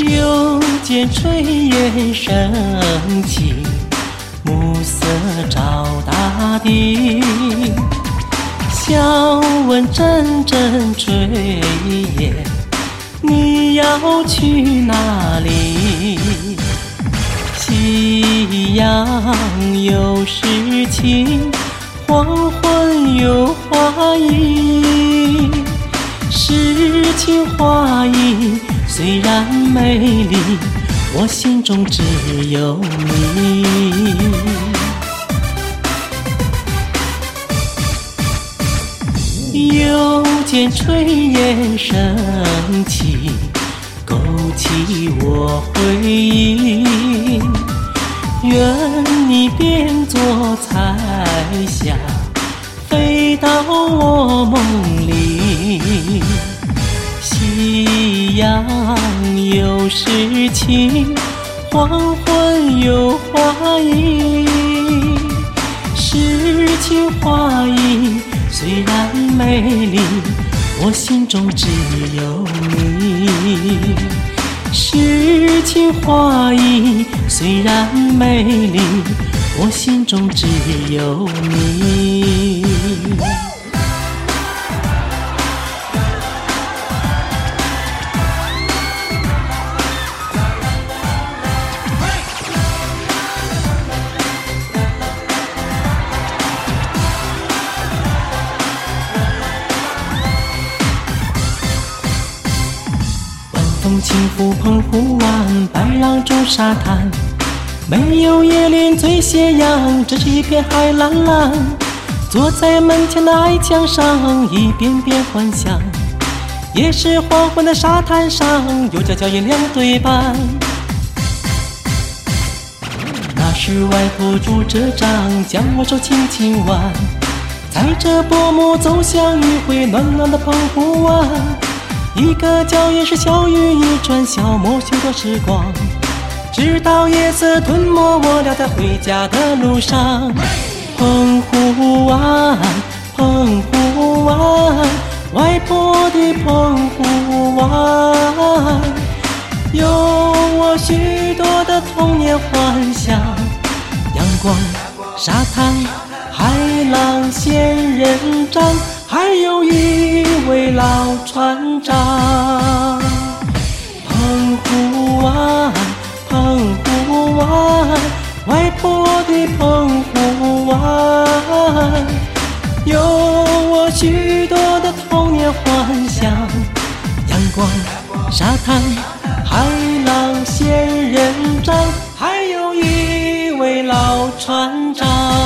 又见炊烟升起，暮色照大地。笑问阵阵炊烟，你要去哪里？夕阳有诗情，黄昏有花意。诗情画意虽然美丽，我心中只有你。又见炊烟升起，勾起我回忆。愿你变作彩霞，飞到我梦里。阳有诗情，黄昏有花意。诗情画意虽然美丽，我心中只有你。诗情画意虽然美丽，我心中只有你。风轻拂澎湖湾，白浪逐沙滩。没有椰林最斜阳，只是一片海蓝蓝。坐在门前的矮墙上，一遍遍幻想。也是黄昏的沙滩上，有家脚印两对半。那时外婆拄着杖，将我手轻轻挽，踩着薄暮走向余晖暖暖的澎湖湾。一个脚印是小雨一串，消磨许多时光。直到夜色吞没我俩在回家的路上。澎湖湾，澎湖湾，外婆的澎湖湾，有我许多的童年幻想。阳光、沙滩、海浪、仙人掌，船长澎湖湾澎湖湾外婆的澎湖湾有我许多的童年幻想阳光沙滩海浪仙人掌还有一位老船长。